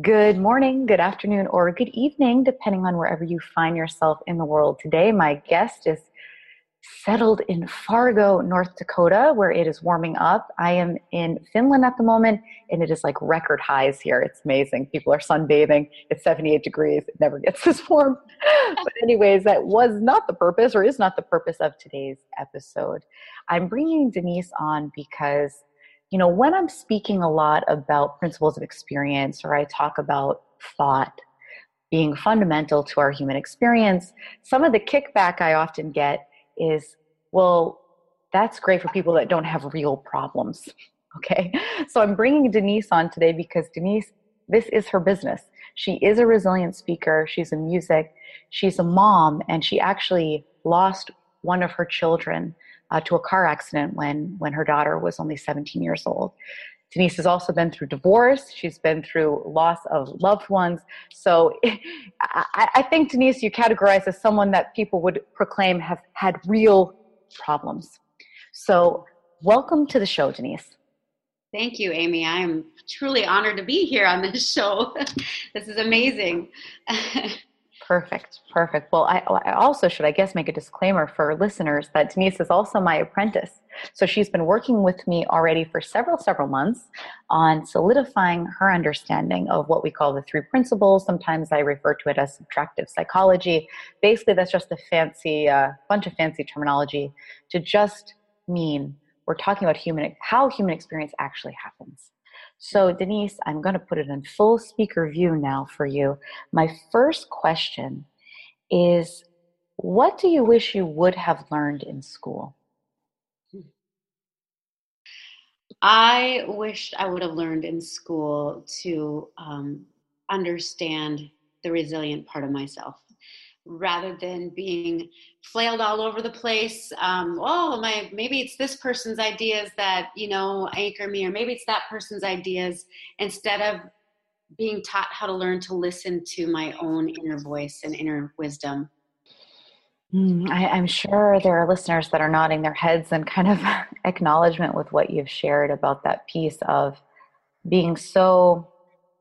Good morning, good afternoon, or good evening, depending on wherever you find yourself in the world today. My guest is settled in Fargo, North Dakota, where it is warming up. I am in Finland at the moment, and it is like record highs here. It's amazing. People are sunbathing. It's 78 degrees. It never gets this warm. but, anyways, that was not the purpose, or is not the purpose of today's episode. I'm bringing Denise on because you know, when I'm speaking a lot about principles of experience or I talk about thought being fundamental to our human experience, some of the kickback I often get is, well, that's great for people that don't have real problems. Okay. So I'm bringing Denise on today because Denise, this is her business. She is a resilient speaker. She's in music. She's a mom and she actually lost one of her children uh, to a car accident when when her daughter was only 17 years old. Denise has also been through divorce. She's been through loss of loved ones. So I, I think, Denise, you categorize as someone that people would proclaim have had real problems. So welcome to the show, Denise. Thank you, Amy. I'm truly honored to be here on this show. this is amazing. Perfect, perfect. Well, I, I, also should, I guess, make a disclaimer for listeners that Denise is also my apprentice. So she's been working with me already for several, several months on solidifying her understanding of what we call the three principles. Sometimes I refer to it as subtractive psychology. Basically, that's just a fancy, uh, bunch of fancy terminology to just mean we're talking about human, how human experience actually happens. So, Denise, I'm going to put it in full speaker view now for you. My first question is What do you wish you would have learned in school? I wished I would have learned in school to um, understand the resilient part of myself rather than being flailed all over the place. Um, oh, my maybe it's this person's ideas that you know anchor me, or maybe it's that person's ideas. Instead of being taught how to learn to listen to my own inner voice and inner wisdom. Mm, I, am sure there are listeners that are nodding their heads and kind of acknowledgement with what you've shared about that piece of being so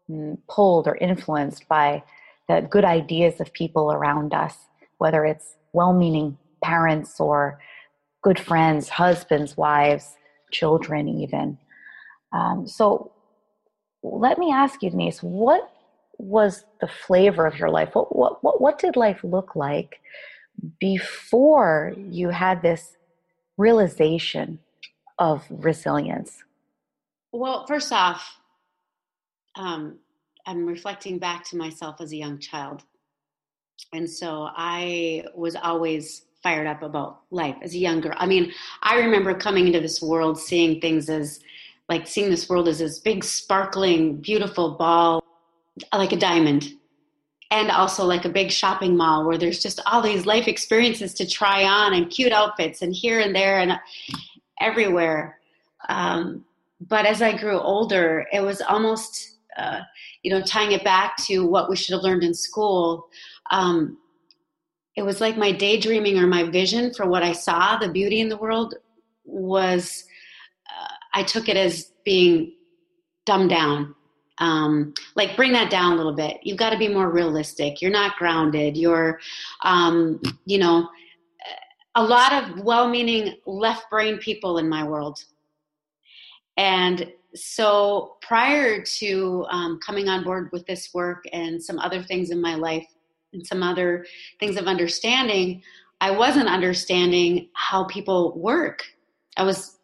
mm, pulled or influenced by the good ideas of people around us, whether it's well meaning parents or good friends, husbands, wives, children, even. Um, so let me ask you, Denise, what was the flavor of your life? What, what, what, what did life look like before you had this realization of resilience? Well, first off, um, I'm reflecting back to myself as a young child. And so I was always fired up about life as a young girl. I mean, I remember coming into this world seeing things as like seeing this world as this big, sparkling, beautiful ball, like a diamond. And also like a big shopping mall where there's just all these life experiences to try on and cute outfits and here and there and everywhere. Um, but as I grew older, it was almost uh, you know, tying it back to what we should have learned in school, um, it was like my daydreaming or my vision for what I saw, the beauty in the world, was uh, I took it as being dumbed down. Um, like bring that down a little bit. You've got to be more realistic. You're not grounded. You're, um, you know, a lot of well-meaning left brain people in my world, and so prior to um, coming on board with this work and some other things in my life and some other things of understanding i wasn't understanding how people work. I was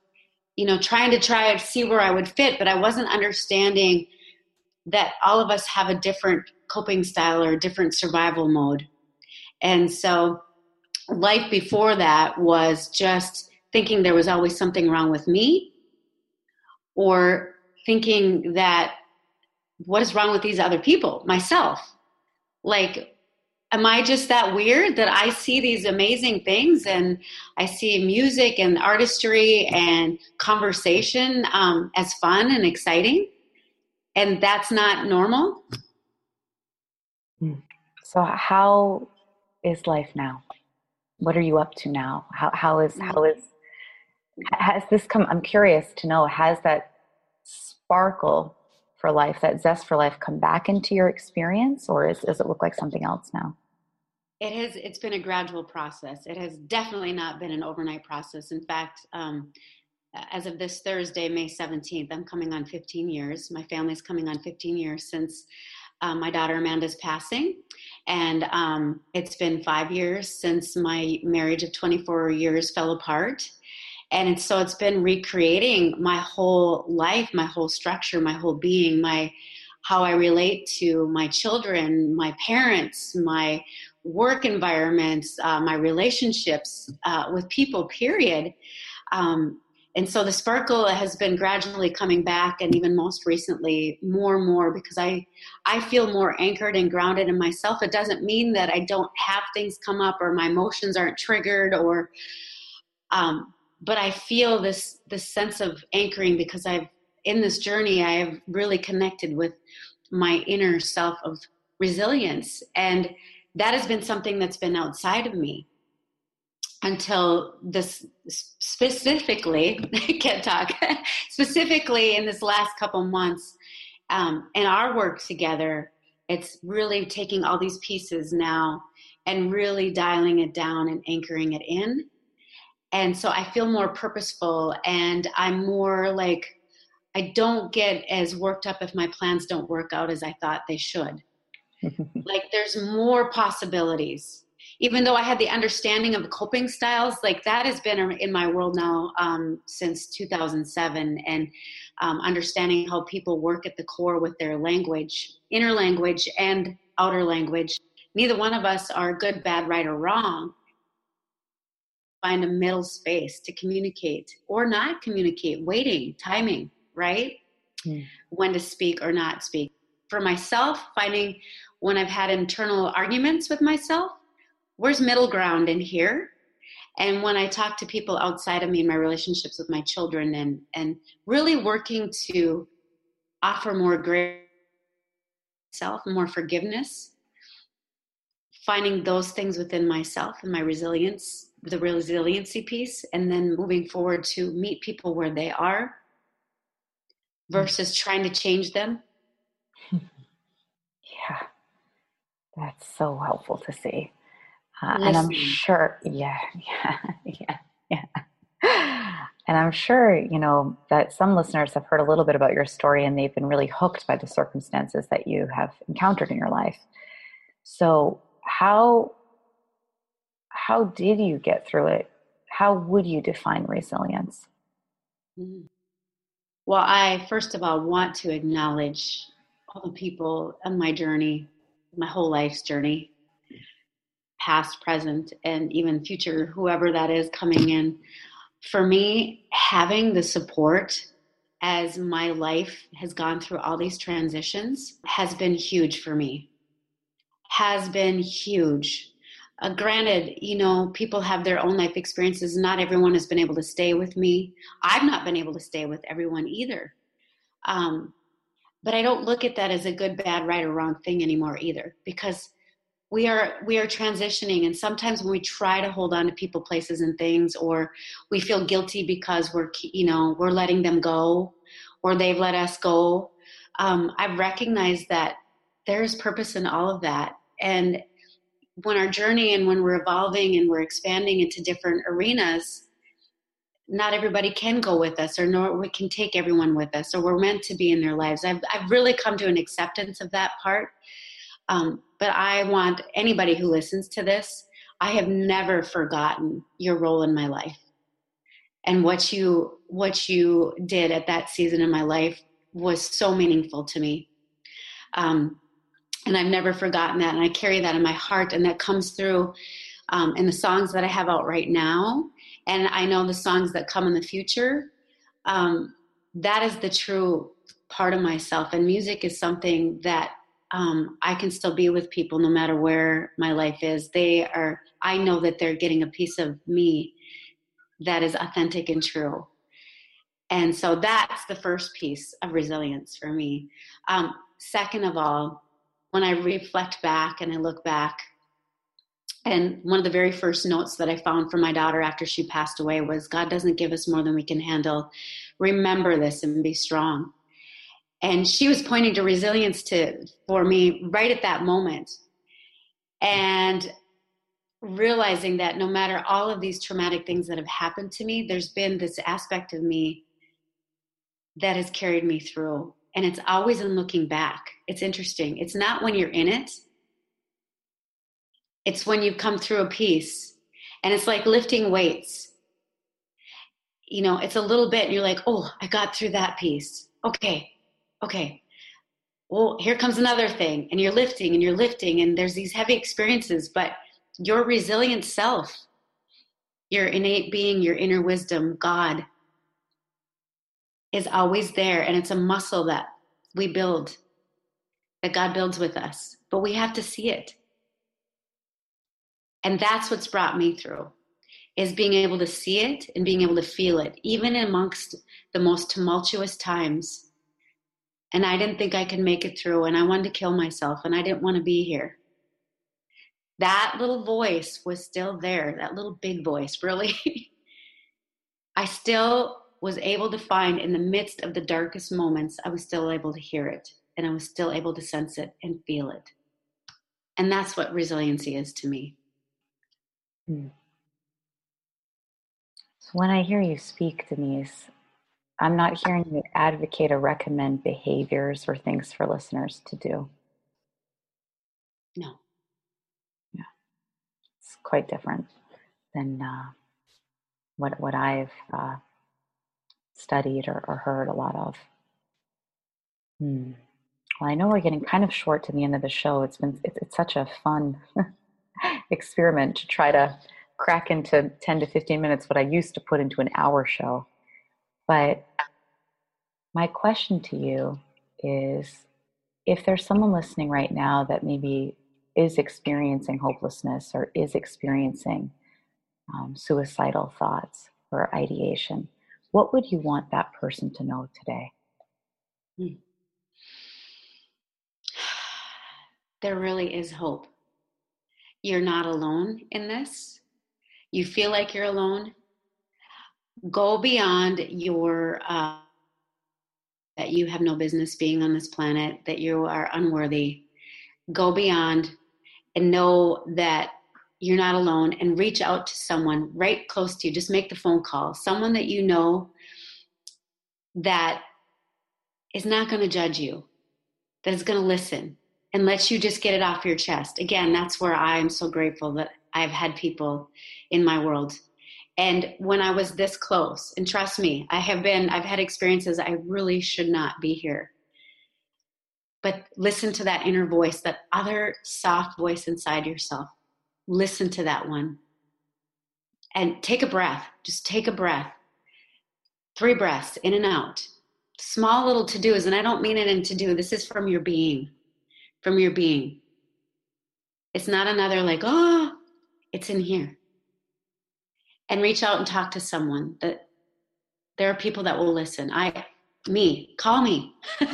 you know trying to try to see where i would fit but i wasn't understanding that all of us have a different coping style or a different survival mode. And so life before that was just thinking there was always something wrong with me or thinking that what is wrong with these other people? Myself. Like am i just that weird that i see these amazing things and i see music and artistry and conversation um, as fun and exciting? And that's not normal? Hmm. so how is life now? What are you up to now? How, how is how is has this come i'm curious to know has that sparkle for life, that zest for life, come back into your experience, or is, does it look like something else now? It has. It's been a gradual process. It has definitely not been an overnight process. In fact, um, as of this Thursday, May 17th, I'm coming on 15 years. My family's coming on 15 years since um, my daughter Amanda's passing. And um, it's been five years since my marriage of 24 years fell apart. And so it's been recreating my whole life, my whole structure, my whole being, my how I relate to my children, my parents, my work environments, uh, my relationships uh, with people, period. Um, and so the sparkle has been gradually coming back and even most recently more and more because i i feel more anchored and grounded in myself it doesn't mean that i don't have things come up or my emotions aren't triggered or um, but i feel this this sense of anchoring because i've in this journey i have really connected with my inner self of resilience. And that has been something that's been outside of me until this specifically I can't talk specifically in this last couple months um, in our work together it's really taking all these pieces now and really dialing it down and anchoring it in and so i feel more purposeful and i'm more like i don't get as worked up if my plans don't work out as i thought they should like there's more possibilities even though I had the understanding of the coping styles, like that has been in my world now um, since 2007, and um, understanding how people work at the core with their language, inner language, and outer language. Neither one of us are good, bad, right, or wrong. Find a middle space to communicate or not communicate, waiting, timing, right? Mm. When to speak or not speak. For myself, finding when I've had internal arguments with myself, where's middle ground in here and when i talk to people outside of me in my relationships with my children and and really working to offer more grace self more forgiveness finding those things within myself and my resilience the resiliency piece and then moving forward to meet people where they are versus trying to change them yeah that's so helpful to see uh, and I'm sure, yeah, yeah, yeah, yeah. And I'm sure, you know, that some listeners have heard a little bit about your story and they've been really hooked by the circumstances that you have encountered in your life. So, how how did you get through it? How would you define resilience? Mm-hmm. Well, I first of all want to acknowledge all the people on my journey, my whole life's journey, past, present, and even future, whoever that is coming in. For me, having the support as my life has gone through all these transitions has been huge for me. Has been huge. Uh, granted, you know, people have their own life experiences. Not everyone has been able to stay with me. I've not been able to stay with everyone either. Um, but I don't look at that as a good, bad, right, or wrong thing anymore either, because we are we are transitioning and sometimes when we try to hold on to people places and things or we feel guilty because we're you know we're letting them go or they've let us go um, i've recognized that there's purpose in all of that and when our journey and when we're evolving and we're expanding into different arenas not everybody can go with us or nor we can take everyone with us or we're meant to be in their lives i've, I've really come to an acceptance of that part um, but I want anybody who listens to this, I have never forgotten your role in my life. And what you what you did at that season in my life was so meaningful to me. Um, and I've never forgotten that. And I carry that in my heart. And that comes through um, in the songs that I have out right now. And I know the songs that come in the future. Um, that is the true part of myself. And music is something that um, I can still be with people no matter where my life is. They are, I know that they're getting a piece of me that is authentic and true. And so that's the first piece of resilience for me. Um, second of all, when I reflect back and I look back, and one of the very first notes that I found from my daughter after she passed away was God doesn't give us more than we can handle. Remember this and be strong. and she was pointing to resilience to for me right at that moment and realizing that no matter all of these traumatic things that have happened to me there's been this aspect of me that has carried me through and it's always in looking back it's interesting. It's not when you're in it. It's when you've come through a piece. And it's like lifting weights. You know it's a little bit and you're like oh i got through that piece. Okay okay. Well here comes another thing and you're lifting and you're lifting and there's these heavy experiences but your resilient self your innate being your inner wisdom god is always there and it's a muscle that we build that god builds with us but we have to see it and that's what's brought me through is being able to see it and being able to feel it even amongst the most tumultuous times and I didn't think I could make it through, and I wanted to kill myself, and I didn't want to be here. That little voice was still there, that little big voice, really. I still was able to find in the midst of the darkest moments, I was still able to hear it, and I was still able to sense it and feel it. And that's what resiliency is to me. Hmm. So when I hear you speak, Denise, I'm not hearing you advocate or recommend behaviors or things for listeners to do. No. Yeah. It's quite different than uh, what, what I've uh, studied or, or, heard a lot of. Hmm. Well, I know we're getting kind of short to the end of the show. It's been it's, it's such a fun experiment to try to crack into 10 to 15 minutes what I used to put into an hour show. But my question to you is if there's someone listening right now that maybe is experiencing hopelessness or is experiencing um, suicidal thoughts or ideation, what would you want that person to know today? Hmm. There really is hope. You're not alone in this. You feel like you're alone go beyond your uh, that you have no business being on this planet, that you are unworthy. Go beyond and know that you're not alone and reach out to someone right close to you. Just make the phone call. Someone that you know that is not going to judge you, that is going to listen and let you just get it off your chest. Again, that's where I'm so grateful that I've had people in my world. And when i was this close and trust me i have been i've had experiences i really should not be here. But listen to that inner voice that other soft voice inside yourself. Listen to that one. And take a breath. Just take a breath. Three breaths in and out. Small little to do's and i don't mean it in to do this is from your being from your being. It's not another like oh it's in here. And reach out and talk to someone that there are people that will listen. I me call me.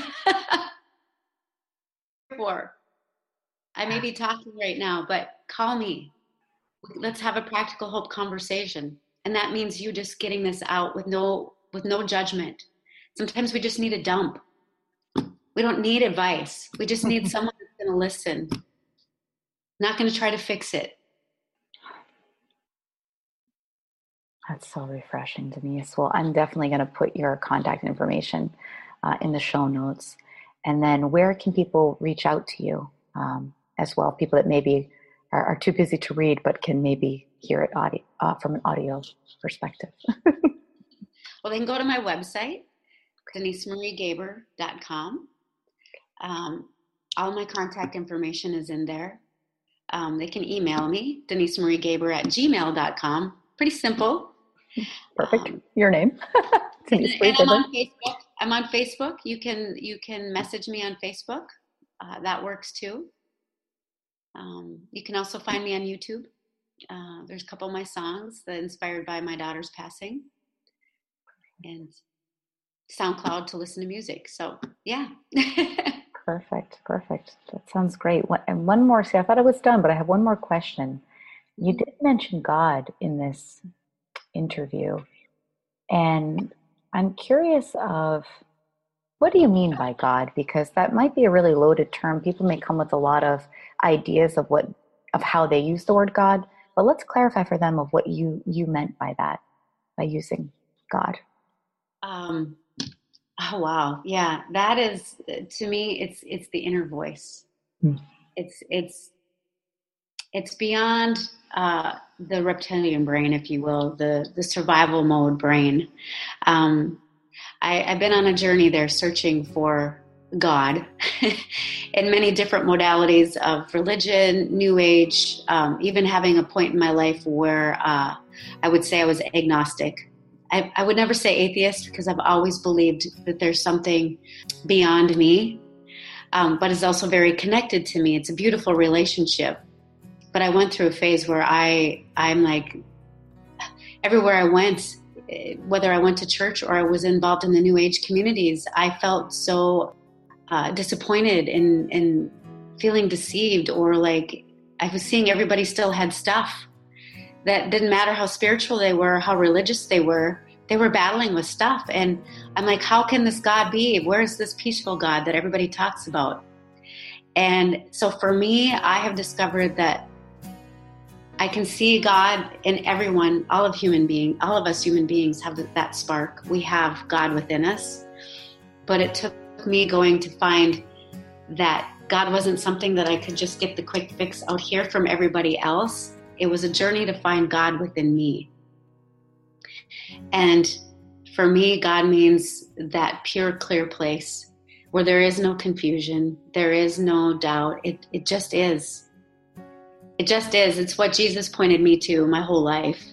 For i may be talking right now but call me. Let's have a practical hope conversation. And that means you just getting this out with no with no judgment. Sometimes we just need a dump we don't need advice we just need someone that's going to listen not going to try to fix it That's so refreshing, Denise. Well, I'm definitely going to put your contact information uh, in the show notes. And then where can people reach out to you um, as well? People that maybe are, are, too busy to read but can maybe hear it audio, uh, from an audio perspective. well, they can go to my website, denisemariegaber.com. Um, all my contact information is in there. Um, they can email me, denisemariegaber at gmail.com. Pretty simple. Perfect. Um, Your name. and, and I'm on Facebook. I'm on Facebook. You can you can message me on Facebook. Uh, that works too. Um, you can also find me on YouTube. Uh, there's a couple of my songs that inspired by my daughter's passing, and SoundCloud to listen to music. So yeah. perfect, perfect. That sounds great. And one more. See, I thought I was done, but I have one more question. You did mention God in this interview. And I'm curious of what do you mean by God? Because that might be a really loaded term. People may come with a lot of ideas of what of how they use the word God, but let's clarify for them of what you you meant by that, by using God. Um, oh wow, yeah, that is to me. It's it's the inner voice. Hmm. It's it's it's beyond uh, the reptilian brain, if you will, the the survival mode brain. Um, I, I've been on a journey there, searching for God in many different modalities of religion, New Age, um, even having a point in my life where uh, I would say I was agnostic. I, I, would never say atheist because I've always believed that there's something beyond me, um, but it's also very connected to me. It's a beautiful relationship. But I went through a phase where I I'm like everywhere I went, whether I went to church or I was involved in the New Age communities, I felt so uh, disappointed and, and feeling deceived or like I was seeing everybody still had stuff that didn't matter how spiritual they were, how religious they were, they were battling with stuff. And I'm like, how can this God be? Where is this peaceful God that everybody talks about? And so for me, I have discovered that I can see God in everyone, all of human being, all of us human beings have that spark. We have God within us. But it took me going to find that God wasn't something that I could just get the quick fix out here from everybody else. It was a journey to find God within me. And for me, God means that pure, clear place where there is no confusion, there is no doubt. It, it just is. It just is. It's what Jesus pointed me to my whole life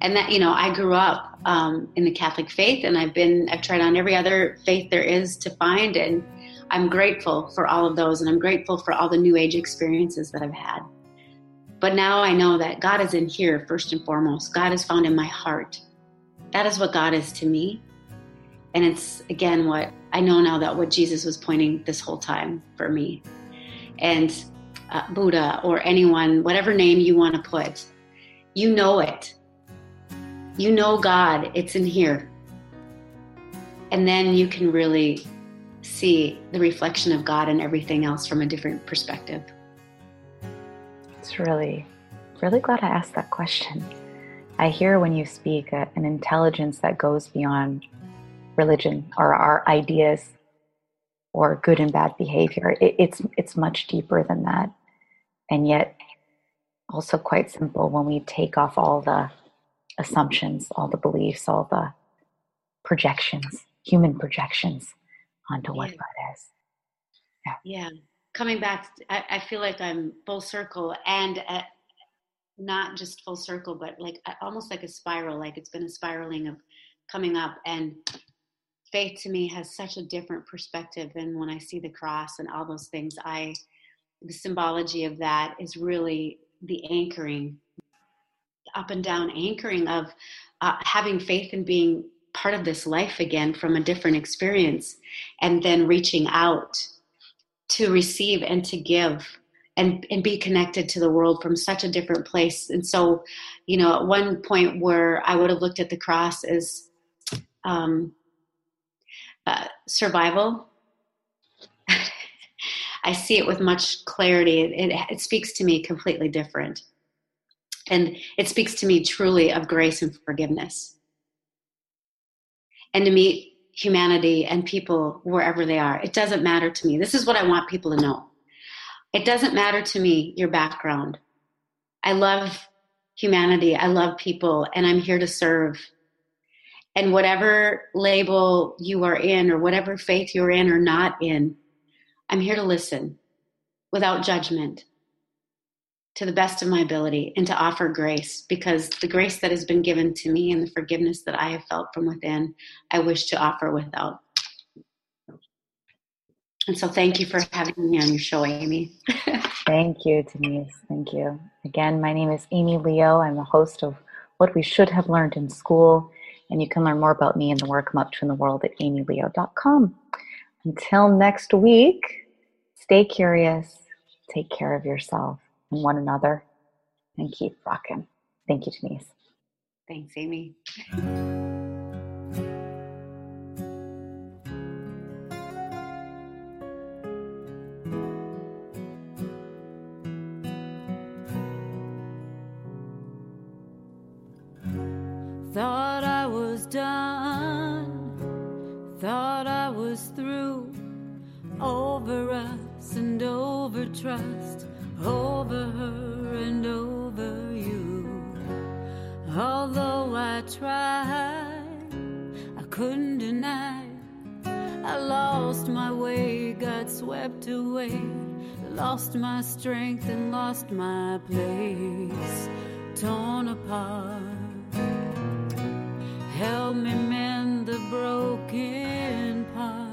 and that you know i grew up um, in the catholic faith and i've been i've tried on every other faith there is to find and i'm grateful for all of those and i'm grateful for all the new age experiences that i've had but now i know that god is in here first and foremost god is found in my heart that is what god is to me and it's again what i know now that what jesus was pointing this whole time for me and uh, buddha or anyone whatever name you want to put you know it you know God, it's in here. And then you can really see the reflection of God and everything else from a different perspective. It's really, really glad I asked that question. I hear when you speak uh, an intelligence that goes beyond religion or our ideas or good and bad behavior. It, it's it's much deeper than that, and yet also quite simple when we take off all the assumptions, all the beliefs, all the projections, human projections onto what God is. Yeah. yeah. Coming back, I, I, feel like I'm full circle and at, not just full circle, but like almost like a spiral, like it's been a spiraling of coming up. And faith to me has such a different perspective. And when I see the cross and all those things, I, the symbology of that is really the anchoring up and down anchoring of uh, having faith and being part of this life again from a different experience and then reaching out to receive and to give and, and be connected to the world from such a different place and so you know at one point where i would have looked at the cross as um, uh, survival i see it with much clarity it, it, it speaks to me completely different and it speaks to me truly of grace and forgiveness. And to meet humanity and people wherever they are. It doesn't matter to me. This is what I want people to know. It doesn't matter to me your background. I love humanity. I love people, and I'm here to serve. And whatever label you are in, or whatever faith you're in or not in, I'm here to listen without judgment to the best of my ability and to offer grace because the grace that has been given to me and the forgiveness that I have felt from within, I wish to offer without. And so thank you for having me on your show, Amy. thank you, Denise. Thank you. Again, my name is Amy Leo. I'm the host of What We Should Have Learned in School. And you can learn more about me and the work I'm up to in the world at amyleo.com. Until next week, stay curious, take care of yourself and one another and keep rocking. Thank you, Denise. Thanks, Amy. lost my place, torn apart. Help me mend the broken part.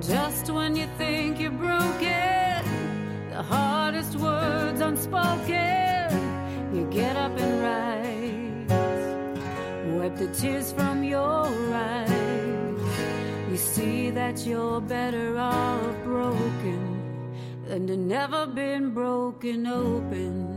Just when you think you're broken, the hardest words unspoken, you get up and rise. Wipe the tears from your eyes. You see that you're better off broken than to never been broken open.